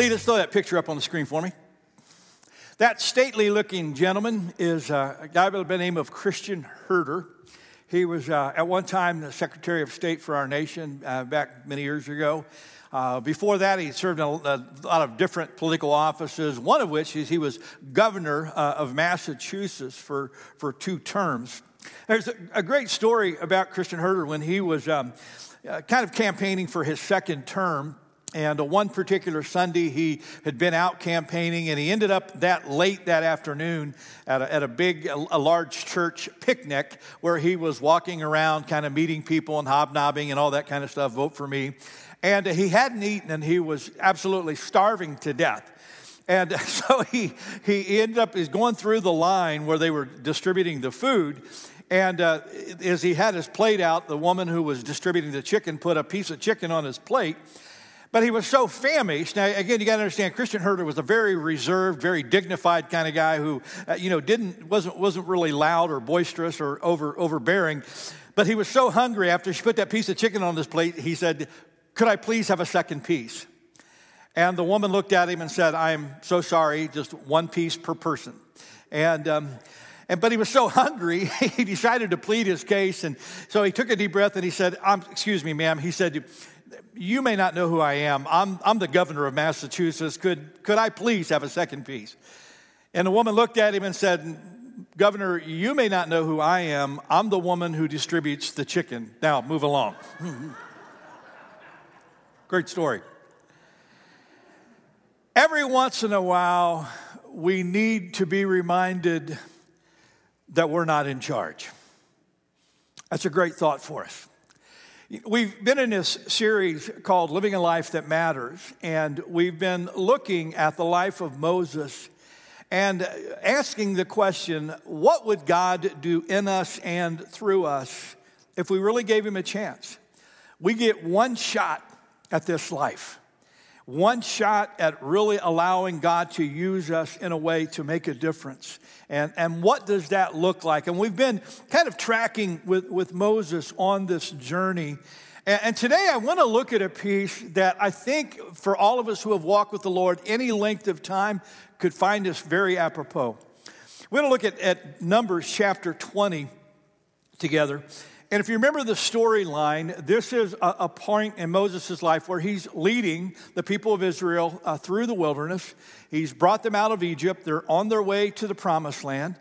Lee, let's throw that picture up on the screen for me. That stately looking gentleman is a guy by the name of Christian Herter. He was uh, at one time the Secretary of State for our nation uh, back many years ago. Uh, before that, he served in a, a, lot of different political offices, one of which is he was governor uh, of Massachusetts for, for two terms. There's a, a great story about Christian Herter when he was um, uh, kind of campaigning for his second term. And one particular Sunday, he had been out campaigning, and he ended up that late that afternoon at a, at a big, a, large church picnic where he was walking around, kind of meeting people and hobnobbing and all that kind of stuff. Vote for me. And he hadn't eaten, and he was absolutely starving to death. And so he, he ended up, he's going through the line where they were distributing the food. And uh, as he had his plate out, the woman who was distributing the chicken put a piece of chicken on his plate. But he was so famished. Now, again, you got to understand, Christian Herter was a very reserved, very dignified kind of guy who, uh, you know, didn't wasn't wasn't really loud or boisterous or over overbearing. But he was so hungry after she put that piece of chicken on his plate, he said, "Could I please have a second piece?" And the woman looked at him and said, "I'm so sorry, just one piece per person." And um, and, but he was so hungry, he decided to plead his case. And so he took a deep breath and he said, Excuse me, ma'am. He said, you may not know who I am. I'm, I'm the governor of Massachusetts. Could, could I please have a second piece? And the woman looked at him and said, Governor, you may not know who I am. I'm the woman who distributes the chicken. Now, move along. Great story. Every once in a while, we need to be reminded that we're not in charge. That's a great thought for us. We've been in this series called Living a Life That Matters, and we've been looking at the life of Moses and asking the question what would God do in us and through us if we really gave Him a chance? We get one shot at this life, one shot at really allowing God to use us in a way to make a difference. And, and what does that look like? And we've been kind of tracking with, with Moses on this journey. And, and today I want to look at a piece that I think for all of us who have walked with the Lord any length of time could find us very apropos. We're going to look at, at Numbers chapter 20 together. And if you remember the storyline, this is a, a, point in Moses' life where he's leading the people of Israel uh, through the wilderness. He's brought them out of Egypt. They're on their way to the promised land.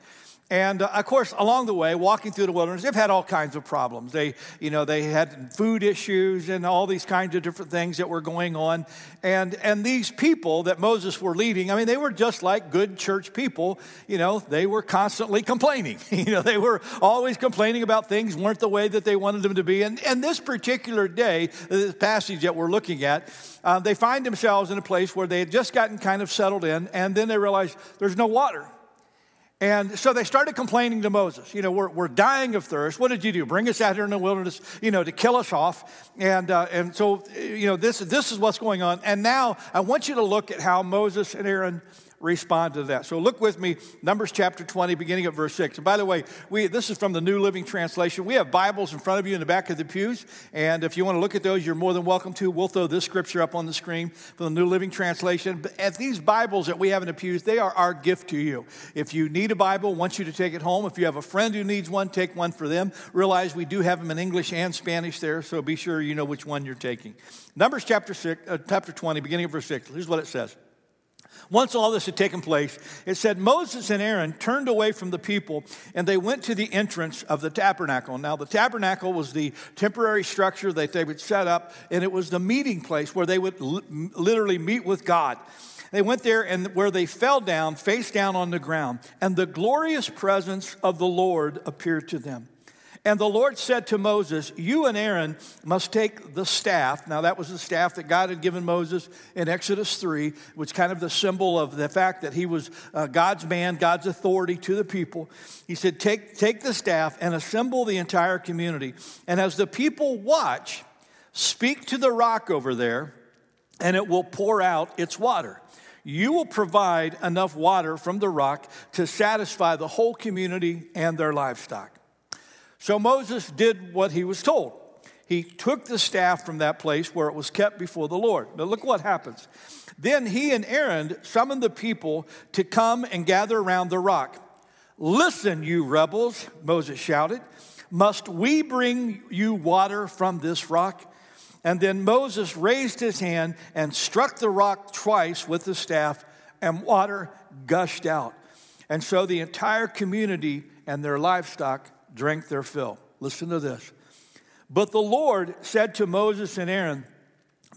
And uh, of course, along the way, walking through the wilderness, they've had all kinds of problems. They, you know, they had food issues and all these kinds of different things that were going on. And, and these people that Moses were leading, I mean, they were just like good church people. You know, they were constantly complaining. you know, they were always complaining about things weren't the way that they wanted them to be. And, and this particular day, this passage that we're looking at, uh, they find themselves in a place where they had just gotten kind of settled in, and then they realize there's no water. And so they started complaining to Moses. You know, we're, we're dying of thirst. What did you do? Bring us out here in the wilderness, you know, to kill us off. And, uh, and so, you know, this, this is what's going on. And now I want you to look at how Moses and Aaron respond to that. So look with me, Numbers chapter 20, beginning at verse 6. And by the way, we, this is from the New Living Translation. We have Bibles in front of you in the back of the pews. And if you want to look at those, you're more than welcome to. We'll throw this scripture up on the screen from the New Living Translation. But at these Bibles that we have in the pews, they are our gift to you. If you need a Bible, want you to take it home. If you have a friend who needs one, take one for them. Realize we do have them in English and Spanish there, so be sure you know which one you're taking. Numbers chapter, six, uh, chapter 20, beginning of verse 6. Here's what it says. Once all this had taken place, it said Moses and Aaron turned away from the people and they went to the entrance of the tabernacle. Now, the tabernacle was the temporary structure that they would set up, and it was the meeting place where they would literally meet with God. They went there and where they fell down, face down on the ground, and the glorious presence of the Lord appeared to them. And the Lord said to Moses, You and Aaron must take the staff. Now, that was the staff that God had given Moses in Exodus 3, which kind of the symbol of the fact that he was uh, God's man, God's authority to the people. He said, take, take the staff and assemble the entire community. And as the people watch, speak to the rock over there, and it will pour out its water you will provide enough water from the rock to satisfy the whole community and their livestock. So Moses did what he was told. He took the staff from that place where it was kept before the Lord. Now, look what happens. Then he and Aaron summoned the people to come and gather around the rock. Listen, you rebels, Moses shouted. Must we bring you water from this rock? And then Moses raised his hand and struck the rock twice with the staff, and water gushed out. And so the entire community and their livestock drank their fill. Listen to this. But the Lord said to Moses and Aaron,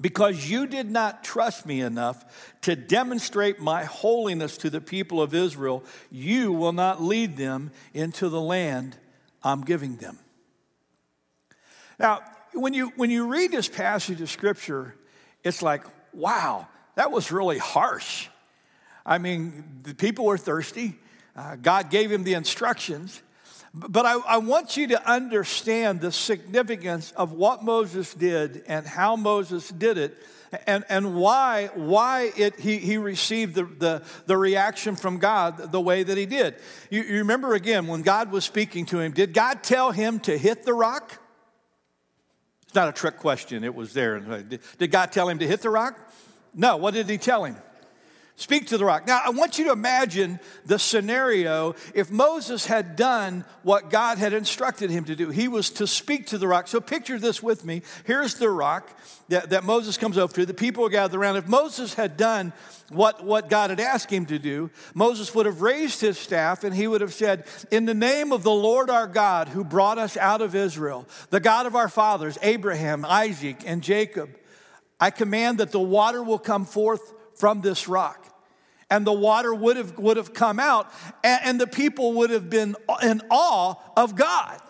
because you did not trust me enough to demonstrate my holiness to the people of Israel, you will not lead them into the land I'm giving them. Now, when you, when you read this passage of scripture, it's like, wow, that was really harsh. I mean, the people were thirsty. Uh, God gave him the instructions. But I, I, want you to understand the significance of what Moses did and how Moses did it and, and why, why it, he, he received the, the, the reaction from God the way that he did. You, you remember again, when God was speaking to him, did God tell him to hit the rock? It's not a trick question, it was there. Did God tell him to hit the rock? No, what did he tell him? Speak to the rock. Now, I want you to imagine the scenario if Moses had done what God had instructed him to do. He was to speak to the rock. So, picture this with me. Here's the rock that, that Moses comes over to. The people are gathered around. If Moses had done what, what God had asked him to do, Moses would have raised his staff and he would have said, In the name of the Lord our God, who brought us out of Israel, the God of our fathers, Abraham, Isaac, and Jacob, I command that the water will come forth from this rock. And the water would have, would have come out, and, and the people would have been in awe of God.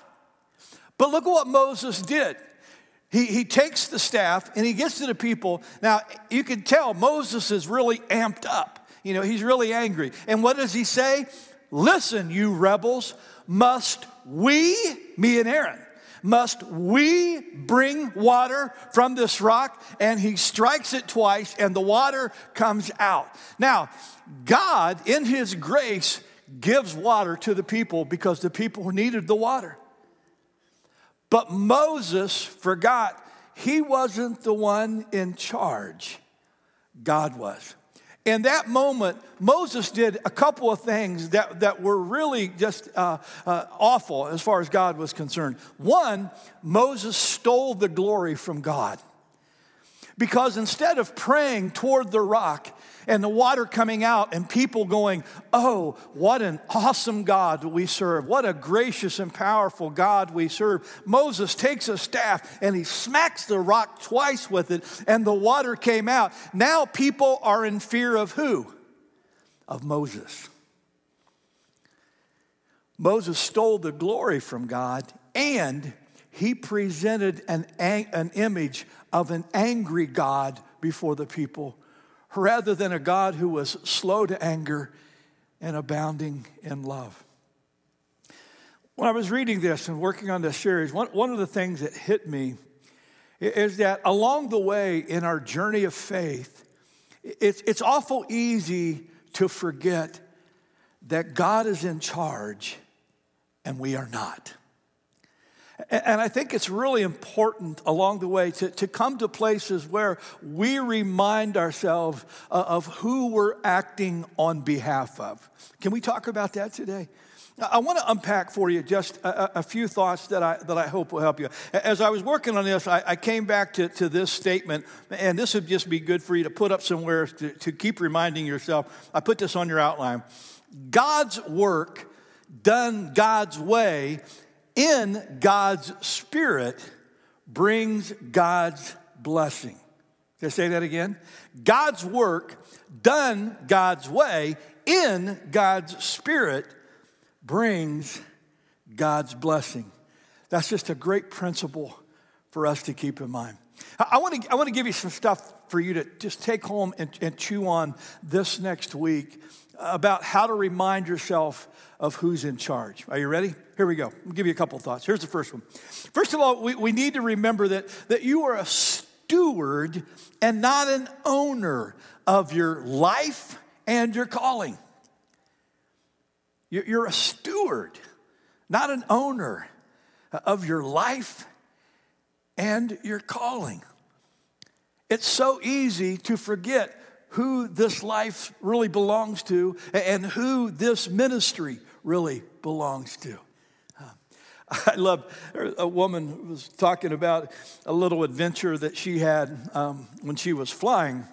But look at what Moses did. He, he takes the staff and he gets to the people. Now, you can tell Moses is really amped up. You know, he's really angry. And what does he say? Listen, you rebels, must we, me and Aaron, must we bring water from this rock? And he strikes it twice, and the water comes out. Now, God, in his grace, gives water to the people because the people needed the water. But Moses forgot he wasn't the one in charge, God was. In that moment, Moses did a couple of things that, that were really just uh, uh, awful as far as God was concerned. One, Moses stole the glory from God. Because instead of praying toward the rock and the water coming out and people going, Oh, what an awesome God we serve. What a gracious and powerful God we serve. Moses takes a staff and he smacks the rock twice with it and the water came out. Now people are in fear of who? Of Moses. Moses stole the glory from God and he presented an, an image of an angry God before the people rather than a God who was slow to anger and abounding in love. When I was reading this and working on this series, one, one of the things that hit me is that along the way in our journey of faith, it's, it's awful easy to forget that God is in charge and we are not. And I think it's really important along the way to, to come to places where we remind ourselves uh, of who we're acting on behalf of. Can we talk about that today? I want to unpack for you just a, a, few thoughts that I, that I hope will help you. As I was working on this, I, I, came back to, to this statement, and this would just be good for you to put up somewhere to, to keep reminding yourself. I put this on your outline. God's work done God's way in God's Spirit brings God's blessing. Can I say that again? God's work done God's way in God's Spirit brings God's blessing. That's just a great principle for us to keep in mind. I want to, I want to give you some stuff for you to just take home and, and chew on this next week about how to remind yourself of who's in charge. Are you ready? Here we go. I'll give you a couple thoughts. Here's the first one. First of all, we, we need to remember that, that you are a steward and not an owner of your life and your calling. You're a steward, not an owner of your life and your calling. It's so easy to forget who this life really belongs to and who this ministry really belongs to. I love a woman was talking about a little adventure that she had um, when she was flying.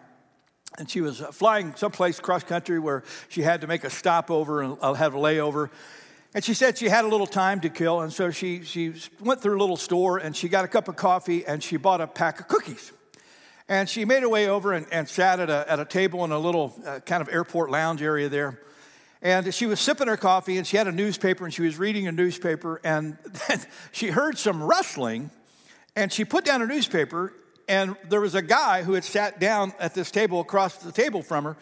And she was flying someplace cross country where she had to make a stopover and uh, have a layover. And she said she had a little time to kill. And so she, she went through a little store and she got a cup of coffee and she bought a pack of cookies. And she made her way over and, and sat at a, at a table in a little uh, kind of airport lounge area there. And she was sipping her coffee and she had a newspaper and she was reading a newspaper. And she heard some rustling and she put down her newspaper. And there was a guy who had sat down at this table across the table from her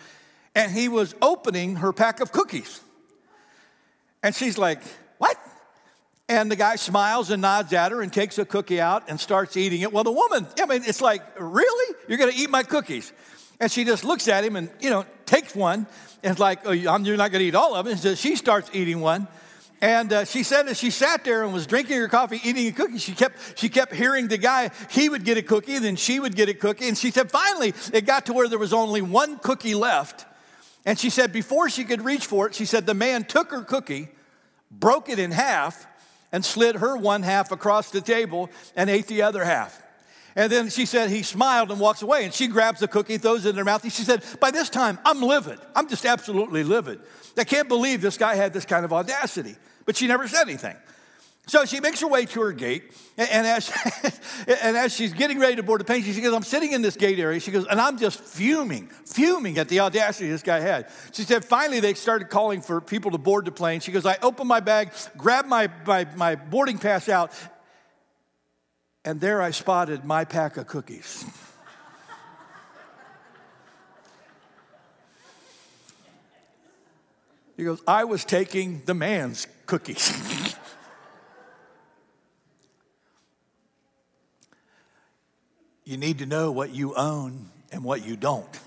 and he was opening her pack of cookies. And she's like, What? And the guy smiles and nods at her and takes a cookie out and starts eating it. Well, the woman, I mean, it's like, Really? You're gonna eat my cookies? And she just looks at him and, you know, takes one and it's like, oh, you're not going to eat all of it. And so she starts eating one. And uh, she said as she sat there and was drinking her coffee, eating a cookie, she kept, she kept hearing the guy, he would get a cookie, then she would get a cookie. And she said, finally, it got to where there was only one cookie left. And she said, before she could reach for it, she said, the man took her cookie, broke it in half, and slid her one half across the table and ate the other half. And then she said he smiled and walks away. And she grabs the cookie, throws it in her mouth. And she said, By this time, I'm livid. I'm just absolutely livid. I can't believe this guy had this kind of audacity. But she never said anything. So she makes her way to her gate, and as, and as she's getting ready to board the plane, she goes, I'm sitting in this gate area. She goes, and I'm just fuming, fuming at the audacity this guy had. She said, finally, they started calling for people to board the plane. She goes, I open my bag, grab my, my, my boarding pass out, and there I spotted my pack of cookies. He goes, I was taking the man's cookies. you need to know what you own and what you don't.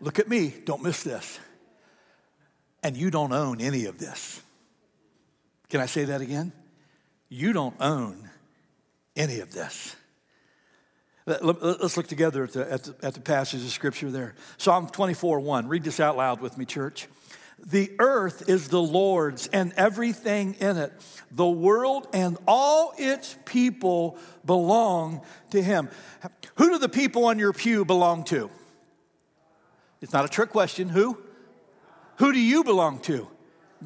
Look at me, don't miss this. And you don't own any of this. Can I say that again? You don't own any of this. Let's look together at the, at the, at the passage of scripture there. Psalm 24 1. Read this out loud with me, church. The earth is the Lord's and everything in it. The world and all its people belong to Him. Who do the people on your pew belong to? It's not a trick question. Who? Who do you belong to?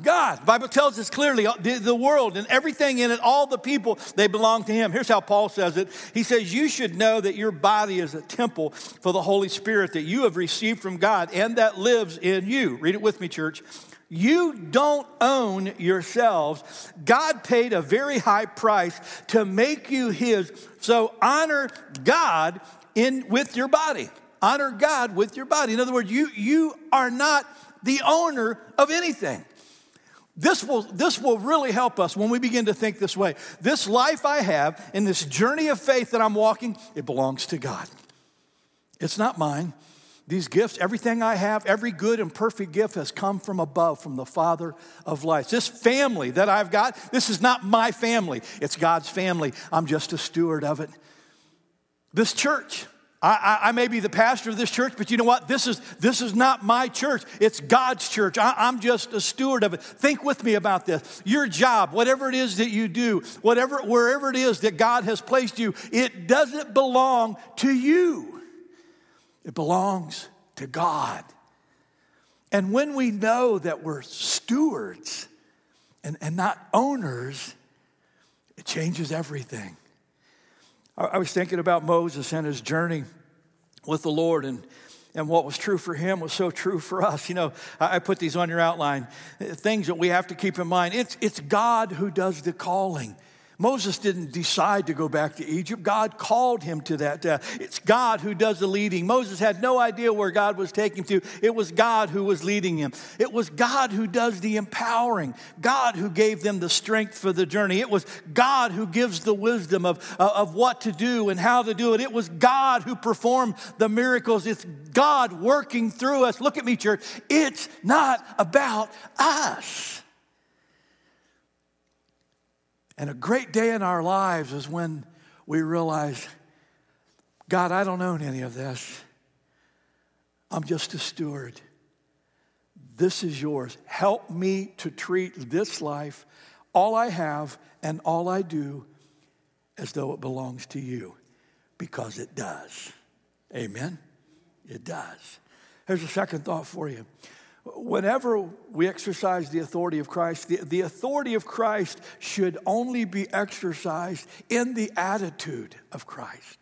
God. The Bible tells us clearly uh, the, the, world and everything in it, all the people, they belong to Him. Here's how Paul says it He says, You should know that your body is a temple for the Holy Spirit that you have received from God and that lives in you. Read it with me, church. You don't own yourselves. God paid a very high price to make you His. So honor God in with your body. Honor God with your body. In other words, you, you are not the owner of anything. This will, this will really help us when we begin to think this way. This life I have in this journey of faith that I'm walking, it belongs to God. It's not mine. These gifts, everything I have, every good and perfect gift has come from above, from the Father of lights. This family that I've got, this is not my family, it's God's family. I'm just a steward of it. This church, I, I, may be the pastor of this church, but you know what? This is, this is not my church. It's God's church. I, I'm just a steward of it. Think with me about this. Your job, whatever it is that you do, whatever, wherever it is that God has placed you, it doesn't belong to you. It belongs to God. And when we know that we're stewards and, and not owners, it changes everything. I was thinking about Moses and his journey with the Lord and and what was true for him was so true for us. You know, I put these on your outline, things that we have to keep in mind. It's, it's God who does the calling. Moses didn't decide to go back to Egypt. God called him to that. Uh, it's God who does the leading. Moses had no idea where God was taking him to. It was God who was leading him. It was God who does the empowering. God who gave them the strength for the journey. It was God who gives the wisdom of, uh, of what to do and how to do it. It was God who performed the miracles. It's God working through us. Look at me, church. It's not about us. And a great day in our lives is when we realize, God, I don't own any of this. I'm just a steward. This is yours. Help me to treat this life, all I have and all I do, as though it belongs to you, because it does. Amen? It does. Here's a second thought for you. Whenever we exercise the authority of Christ, the, the authority of Christ should only be exercised in the attitude of Christ.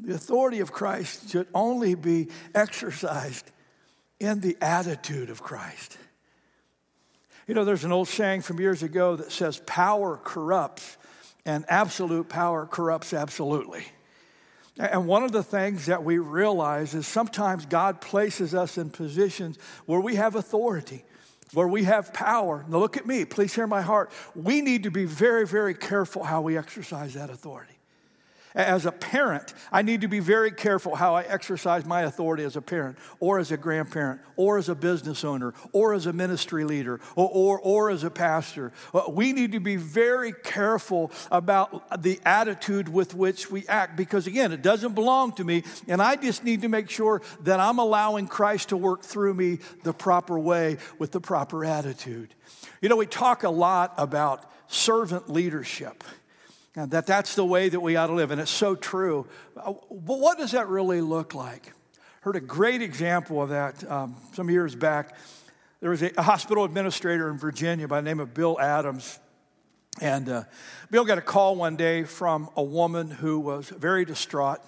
The authority of Christ should only be exercised in the attitude of Christ. You know, there's an old saying from years ago that says power corrupts and absolute power corrupts absolutely. And one of the things that we realize is sometimes God places us in positions where we have authority, where we have power. Now, look at me, please hear my heart. We need to be very, very careful how we exercise that authority. As a parent, I need to be very careful how I exercise my authority as a parent, or as a grandparent, or as a business owner, or as a ministry leader, or, or, or as a pastor. Uh, we need to be very careful about the attitude with which we act because, again, it doesn't belong to me, and I just need to make sure that I'm allowing Christ to work through me the proper way with the proper attitude. You know, we talk a lot about servant leadership. And that that's the way that we ought to live. And it's so true. Uh, but what does that really look like? Heard a great example of that um, some years back. There was a, a, hospital administrator in Virginia by the name of Bill Adams. And uh, Bill got a call one day from a woman who was very distraught.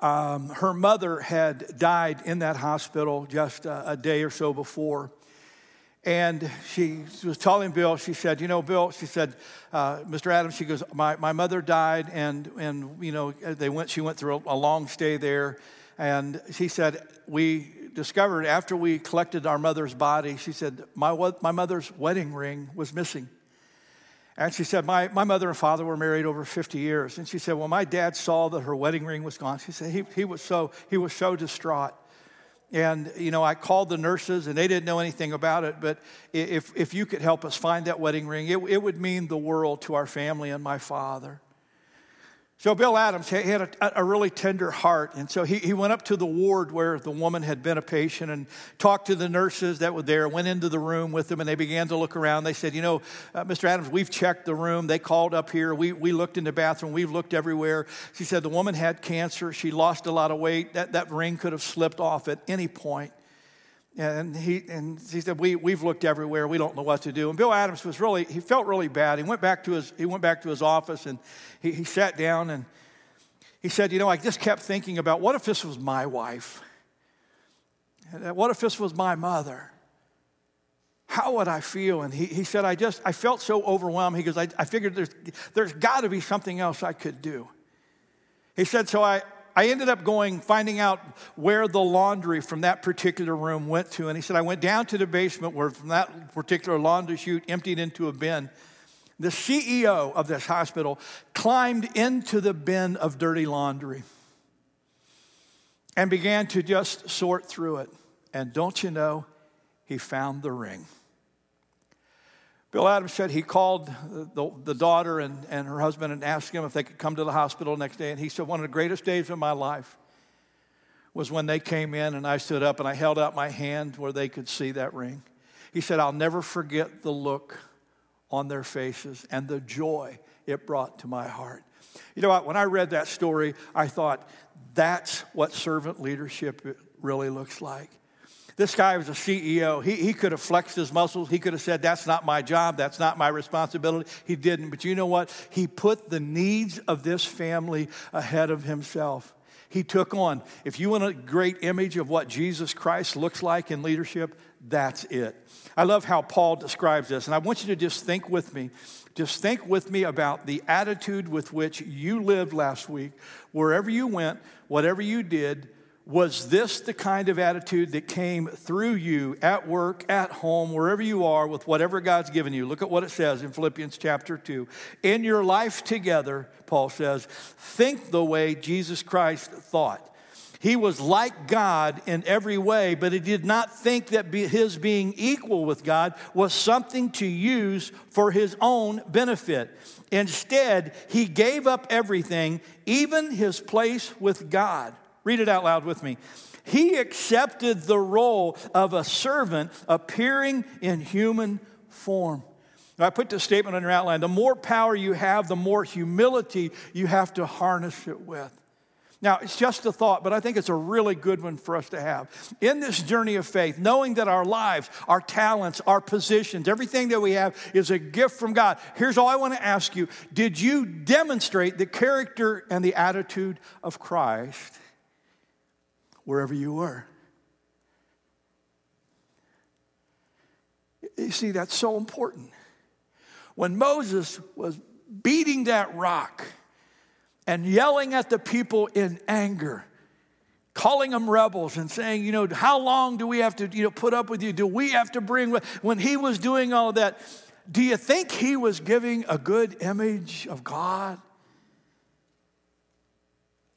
Um, her mother had died in that hospital just a, a day or so before. And she was telling Bill, she said, You know, Bill, she said, uh, Mr. Adams, she goes, my, my mother died, and, and, you know, they went, she went through a, a long stay there. And she said, We discovered after we collected our mother's body, she said, My, my mother's wedding ring was missing. And she said, my, my mother and father were married over 50 years. And she said, Well, my dad saw that her wedding ring was gone. She said, He, he, was, so, he was so distraught. And, you know, I called the nurses and they didn't know anything about it. But if, if you could help us find that wedding ring, it, it would mean the world to our family and my father. So Bill Adams he had a, a, really tender heart, and so he, he went up to the ward where the woman had been a patient and talked to the nurses that were there, went into the room with them, and they began to look around. They said, you know, uh, Mr. Adams, we've checked the room. They called up here. We, we looked in the bathroom. We've looked everywhere. She said the woman had cancer. She lost a lot of weight. That, that ring could have slipped off at any point. And he, and he said, we, we've looked everywhere. We don't know what to do. And Bill Adams was really, he felt really bad. He went back to his, he went back to his office and he, he sat down and he said, you know, I just kept thinking about what if this was my wife? Uh, what if this was my mother? How would I feel? And he, he said, I just, I felt so overwhelmed. He goes, I, I figured there's, there's got to be something else I could do. He said, so I, I ended up going, finding out where the laundry from that particular room went to. And he said, I went down to the basement where from that particular laundry chute emptied into a bin. The CEO of this hospital climbed into the bin of dirty laundry and began to just sort through it. And don't you know, he found the ring. Bill Adams said he called the, the daughter and, and her husband and asked them if they could come to the hospital next day. And he said, One of the greatest days of my life was when they came in and I stood up and I held out my hand where they could see that ring. He said, I'll never forget the look on their faces and the joy it brought to my heart. You know what? When I read that story, I thought, that's what servant leadership really looks like. This guy was a CEO. He, he could have flexed his muscles. He could have said, That's not my job. That's not my responsibility. He didn't. But you know what? He put the needs of this family ahead of himself. He took on. If you want a great image of what Jesus Christ looks like in leadership, that's it. I love how Paul describes this. And I want you to just think with me. Just think with me about the attitude with which you lived last week. Wherever you went, whatever you did, was this the kind of attitude that came through you at work, at home, wherever you are, with whatever God's given you? Look at what it says in Philippians chapter 2. In your life together, Paul says, think the way Jesus Christ thought. He was like God in every way, but he did not think that his being equal with God was something to use for his own benefit. Instead, he gave up everything, even his place with God Read it out loud with me. He accepted the role of a servant appearing in human form. Now, I put this statement on your outline. The more power you have, the more humility you have to harness it with. Now, it's just a thought, but I think it's a really good one for us to have. In this journey of faith, knowing that our lives, our talents, our positions, everything that we have is a gift from God, here's all I want to ask you Did you demonstrate the character and the attitude of Christ wherever you were? You see, that's so important. When Moses was beating that rock, and yelling at the people in anger, calling them rebels and saying, you know, how long do we have to, you know, put up with you? Do we have to bring, when he was doing all that, do you think he was giving a good image of God?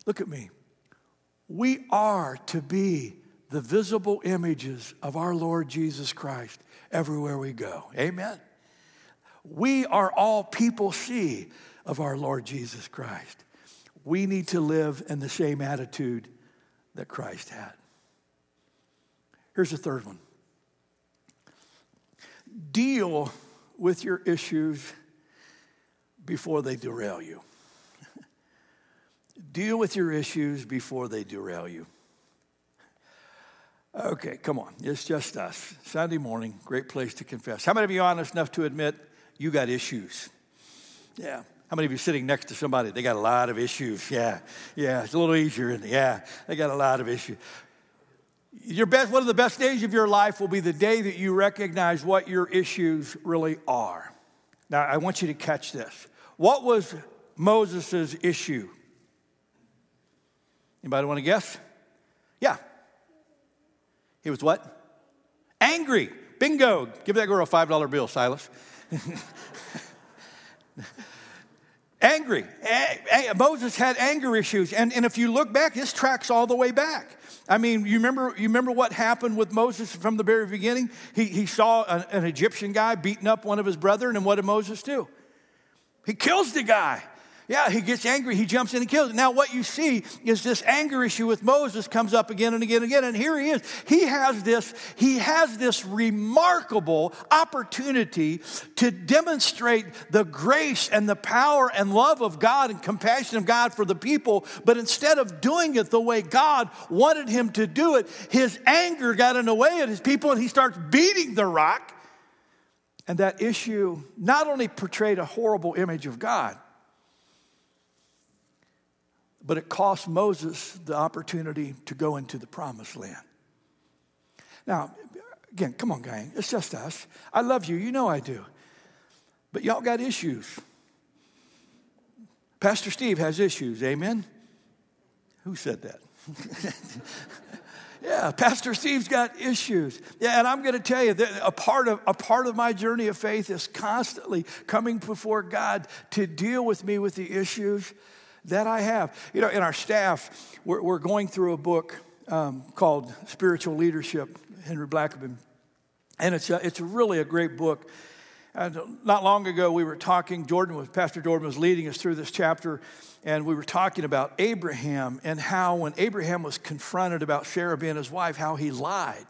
Look at me. We are to be the visible images of our Lord Jesus Christ everywhere we go. Amen. We are all people see of our Lord Jesus Christ we need to live in the same attitude that Christ had. Here's the third one deal with your issues before they derail you. Deal with your issues before they derail you. Okay, come on. It's just us. Sunday morning, great place to confess. How many of you are honest enough to admit you got issues? Yeah. How many of you sitting next to somebody? They got a lot of issues. Yeah, yeah, it's a little easier. In the, Yeah, they got a lot of issues. Your best, one of the best days of your life will be the day that you recognize what your issues really are. Now, I want you to catch this. What was Moses' issue? Anybody want to guess? Yeah. He was what? Angry. Bingo. Give that girl a $5 bill, Silas. Angry. Moses had anger issues. And, and if you look back, his tracks all the way back. I mean, you remember, you remember what happened with Moses from the very beginning? He, he saw an, an Egyptian guy beating up one of his brethren, and what did Moses do? He kills the guy. Yeah, he gets angry, he jumps in and kills. It. Now, what you see is this anger issue with Moses comes up again and again and again. And here he is. He has this, he has this remarkable opportunity to demonstrate the grace and the power and love of God and compassion of God for the people. But instead of doing it the way God wanted him to do it, his anger got in the way of his people and he starts beating the rock. And that issue not only portrayed a horrible image of God, but it cost Moses the opportunity to go into the promised land. Now, again, come on, gang, it's just us. I love you, you know I do. But y'all got issues. Pastor Steve has issues, amen? Who said that? yeah, Pastor Steve's got issues. Yeah, and I'm going to tell you that a part of a part of my journey of faith is constantly coming before God to deal with me with the issues that I have. You know, in our staff, we're, we're going through a book um, called Spiritual Leadership, Henry Blackaby. And it's, a, it's really a great book. And not long ago, we were talking, Jordan was, Pastor Jordan was leading us through this chapter, and we were talking about Abraham and how when Abraham was confronted about Sarah being his wife, how he lied.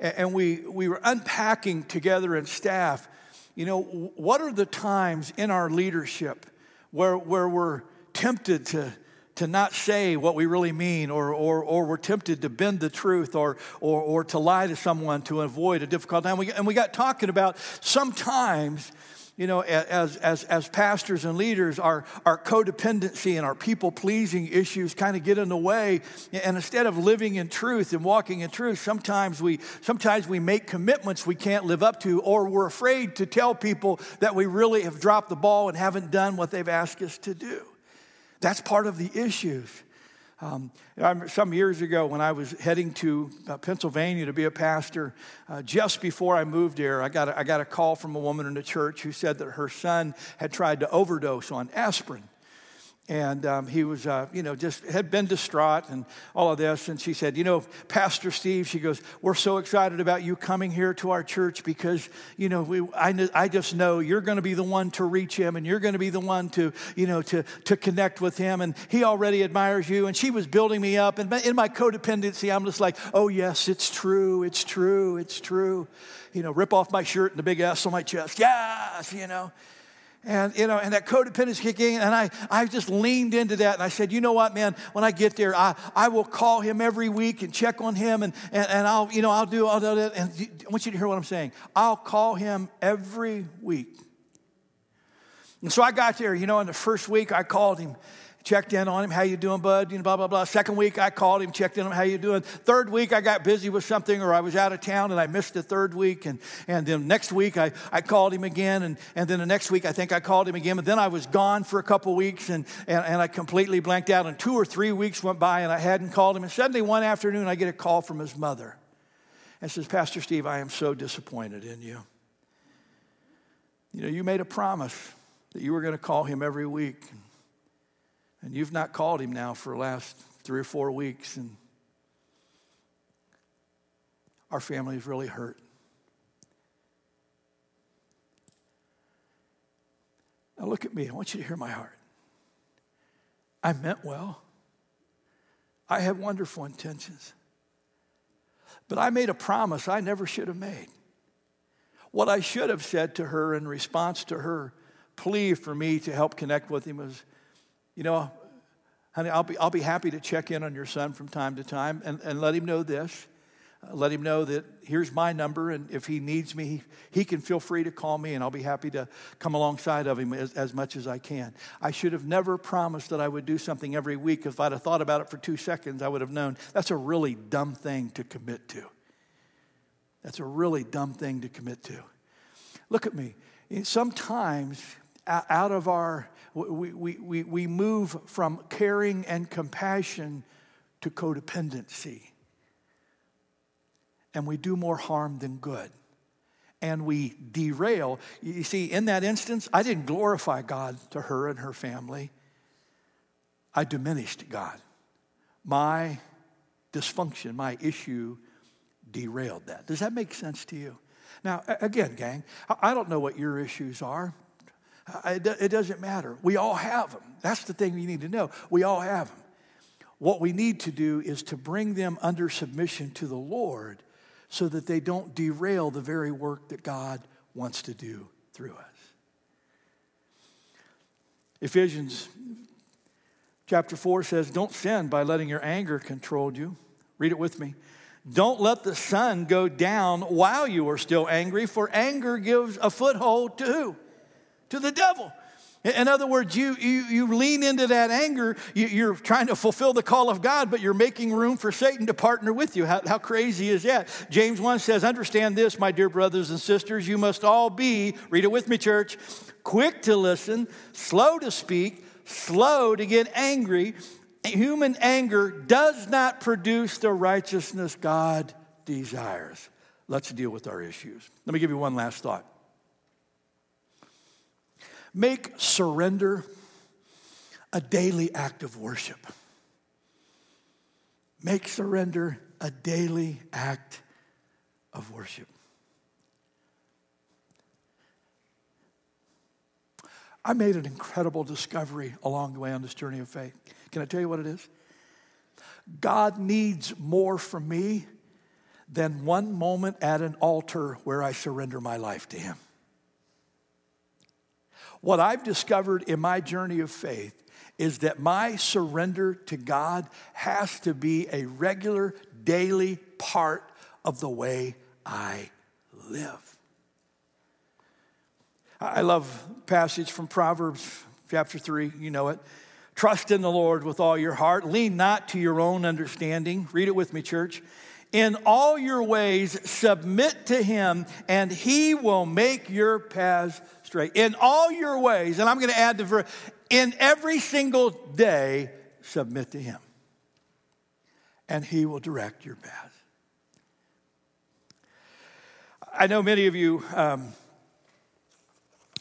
And, and we, we were unpacking together in staff, you know, what are the times in our leadership where, where we're tempted to, to not say what we really mean, or, or, or we're tempted to bend the truth, or, or, or to lie to someone to avoid a difficult time. We, and we got talking about sometimes you know, as, as, as pastors and leaders, our, our codependency and our people pleasing issues kind of get in the way. And instead of living in truth and walking in truth, sometimes we, sometimes we make commitments we can't live up to, or we're afraid to tell people that we really have dropped the ball and haven't done what they've asked us to do. That's part of the issues. Um, some years ago, when I was heading to uh, Pennsylvania to be a pastor, uh, just before I moved there, I got, a, I got a call from a woman in the church who said that her son had tried to overdose on aspirin. And um, he was, uh, you know, just had been distraught and all of this. And she said, You know, Pastor Steve, she goes, We're so excited about you coming here to our church because, you know, we, I, I just know you're going to be the one to reach him and you're going to be the one to, you know, to, to connect with him. And he already admires you. And she was building me up. And in my codependency, I'm just like, Oh, yes, it's true. It's true. It's true. You know, rip off my shirt and the big S on my chest. Yes, you know. And, you know, and that codependence kicking, and I, I just leaned into that and I said, you know what, man, when I get there, I, I will call him every week and check on him and, and, and I'll, you know, I'll do all that. And I want you to hear what I'm saying. I'll call him every week. And so I got there, you know, in the first week I called him checked in on him. How you doing, bud? You know, blah, blah, blah. Second week, I called him, checked in on him. How you doing? Third week, I got busy with something or I was out of town and I missed the third week. And, and then next week, I, I called him again. And, and then the next week, I think I called him again. But then I was gone for a couple weeks and, and, and I completely blanked out. And two or three weeks went by and I hadn't called him. And suddenly one afternoon, I get a call from his mother and says, Pastor Steve, I am so disappointed in you. You know, you made a promise that you were going to call him every week. And you've not called him now for the last three or four weeks, and our family is really hurt. Now, look at me. I want you to hear my heart. I meant well, I had wonderful intentions. But I made a promise I never should have made. What I should have said to her in response to her plea for me to help connect with him was you know, honey, I'll be, I'll be happy to check in on your son from time to time and, and let him know this. Uh, let him know that here's my number, and if he needs me, he, he, can feel free to call me, and I'll be happy to come alongside of him as, as much as I can. I should have never promised that I would do something every week. If I'd have thought about it for two seconds, I would have known that's a really dumb thing to commit to. That's a really dumb thing to commit to. Look at me. Sometimes out of our we, we, we, move from caring and compassion to codependency. And we do more harm than good. And we derail. You see, in that instance, I didn't glorify God to her and her family, I diminished God. My dysfunction, my issue derailed that. Does that make sense to you? Now, again, gang, I don't know what your issues are. It doesn't matter. We all have them. That's the thing you need to know. We all have them. What we need to do is to bring them under submission to the Lord so that they don't derail the very work that God wants to do through us. Ephesians chapter 4 says, Don't sin by letting your anger control you. Read it with me. Don't let the sun go down while you are still angry, for anger gives a foothold to who? To the devil. In other words, you, you, you lean into that anger. You, are trying to fulfill the call of God, but you're making room for Satan to partner with you. How, how crazy is that? James 1 says, Understand this, my dear brothers and sisters. You must all be, read it with me, church, quick to listen, slow to speak, slow to get angry. Human anger does not produce the righteousness God desires. Let's deal with our issues. Let me give you one last thought. Make surrender a daily act of worship. Make surrender a daily act of worship. I made an incredible discovery along the way on this journey of faith. Can I tell you what it is? God needs more from me than one moment at an altar where I surrender my life to Him. What I've discovered in my journey of faith is that my surrender to God has to be a regular, daily part of the way I live. I love passage from Proverbs chapter 3, you know it. Trust in the Lord with all your heart. Lean not to your own understanding. Read it with me, church. In all your ways, submit to him, and he will make your paths straight. In all your ways, and I'm going to add the verse, in every single day, submit to him, and he will direct your path. I know many of you um,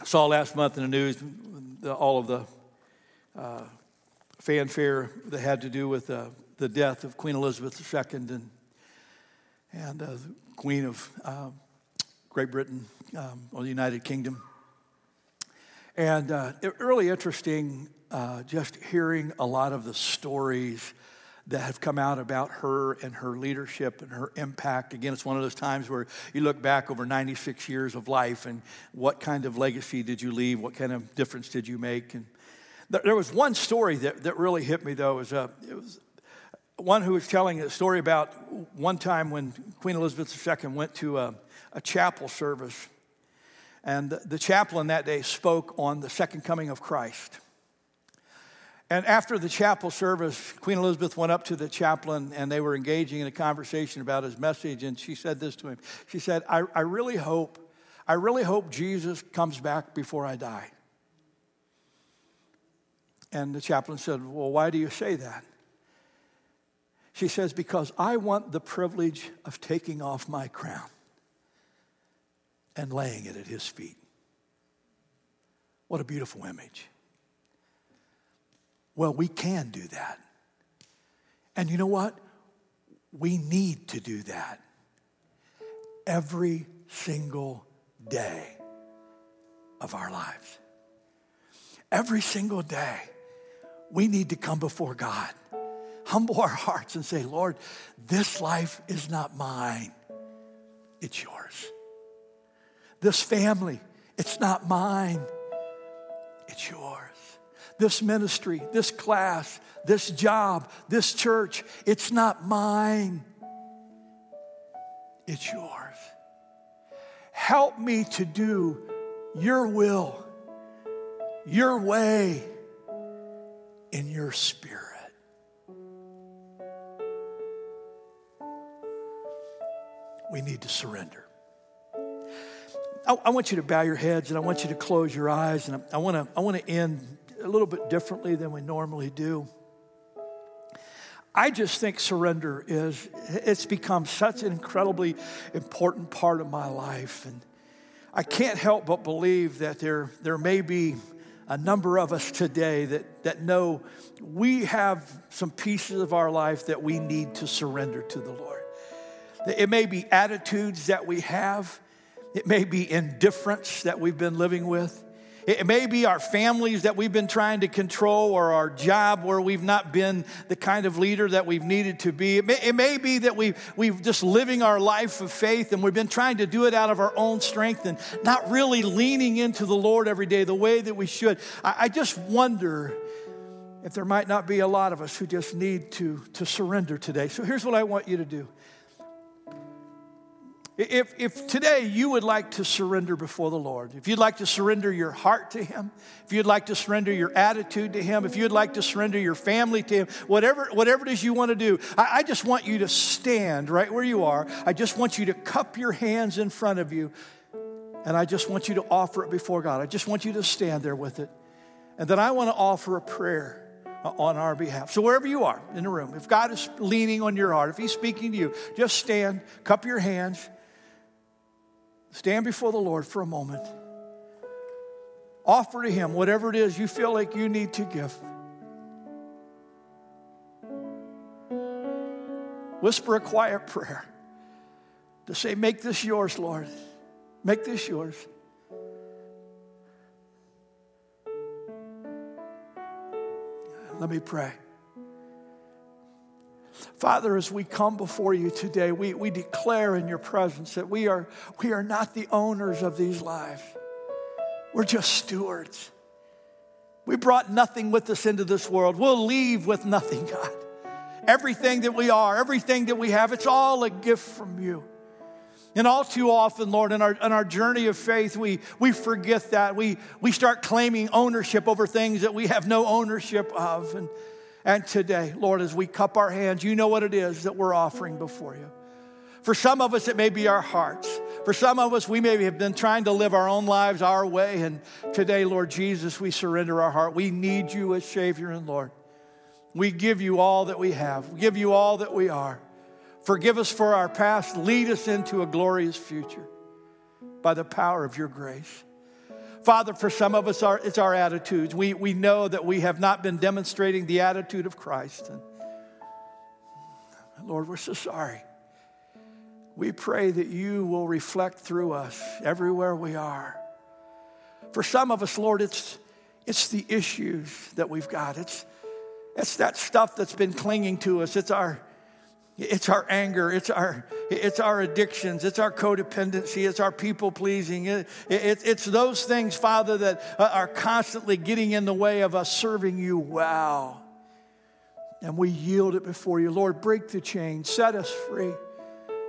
saw last month in the news the, all of the uh, fanfare that had to do with uh, the death of Queen Elizabeth II and, and uh, the Queen of uh, Great Britain um, or the United Kingdom. And uh, really interesting uh, just hearing a lot of the stories that have come out about her and her leadership and her impact. Again, it's one of those times where you look back over 96 years of life and what kind of legacy did you leave? What kind of difference did you make? And there was one story that, that really hit me, though. It was, a, it was one who was telling a story about one time when Queen Elizabeth II went to a, a chapel service. And the, chaplain that day spoke on the second coming of Christ. And after the chapel service, Queen Elizabeth went up to the chaplain and they were engaging in a conversation about his message. And she said this to him She said, I, I really hope, I really hope Jesus comes back before I die. And the chaplain said, Well, why do you say that? She says, Because I want the privilege of taking off my crown and laying it at his feet. What a beautiful image. Well, we can do that. And you know what? We need to do that every single day of our lives. Every single day, we need to come before God, humble our hearts, and say, Lord, this life is not mine, it's yours. This family, it's not mine, it's yours this ministry, this class, this job, this church. It's not mine, it's yours. Help me to do your will, your way, in your spirit. We need to surrender. I, I, want you to bow your heads and I want you to close your eyes. And I, I want to I want to end a little bit differently than we normally do. I just think surrender is, it's become such an incredibly important part of my life. And I can't help but believe that there, there may be a number of us today that, that know we have some pieces of our life that we need to surrender to the Lord. It may be attitudes that we have, it may be indifference that we've been living with. It may be our families that we've been trying to control or our job where we've not been the kind of leader that we've needed to be. It may, it may be that we, we've just living our life of faith and we've been trying to do it out of our own strength and not really leaning into the Lord every day the way that we should. I, I just wonder if there might not be a lot of us who just need to, to surrender today. So here's what I want you to do. If, if today you would like to surrender before the Lord, if you'd like to surrender your heart to Him, if you'd like to surrender your attitude to Him, if you'd like to surrender your family to Him, whatever, whatever it is you want to do, I, I just want you to stand right where you are. I just want you to cup your hands in front of you, and I just want you to offer it before God. I just want you to stand there with it. And then I want to offer a prayer on our behalf. So, wherever you are in the room, if God is leaning on your heart, if He's speaking to you, just stand, cup your hands Stand before the Lord for a moment. Offer to Him whatever it is you feel like you need to give. Whisper a quiet prayer to say, Make this yours, Lord. Make this yours. Let me pray. Father, as we come before you today, we, we declare in your presence that we are, we are not the owners of these lives. We're just stewards. We brought nothing with us into this world. We'll leave with nothing, God. Everything that we are, everything that we have, it's all a gift from you. And all too often, Lord, in our, in our journey of faith, we, we forget that. We, we start claiming ownership over things that we have no ownership of. And and today, Lord, as we cup our hands, you know what it is that we're offering before you. For some of us, it may be our hearts. For some of us, we may have been trying to live our own lives our way. And today, Lord Jesus, we surrender our heart. We need you as Savior and Lord. We give you all that we have, we give you all that we are. Forgive us for our past. Lead us into a glorious future by the power of your grace. Father, for some of us, it's our attitudes. We, we know that we have not been demonstrating the attitude of Christ. And Lord, we're so sorry. We pray that you will reflect through us everywhere we are. For some of us, Lord, it's, it's the issues that we've got. It's, it's that stuff that's been clinging to us. It's our, it's our anger. It's our, it's our addictions. It's our codependency. It's our people pleasing. It, it, it's those things, Father, that uh, are constantly getting in the way of us serving you well. And we yield it before you. Lord, break the chain, set us free.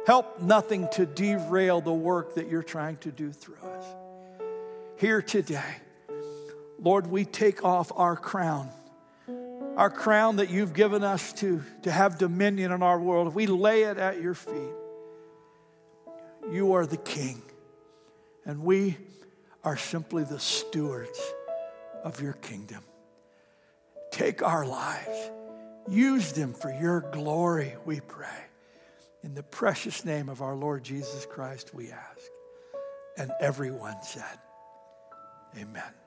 Help nothing to derail the work that you're trying to do through us. Here today, Lord, we take off our crown our crown that you've given us to, to have dominion in our world, we lay it at your feet, you are the king. And we are simply the stewards of your kingdom. Take our lives, use them for your glory, we pray. In the precious name of our Lord Jesus Christ, we ask. And everyone said, Amen.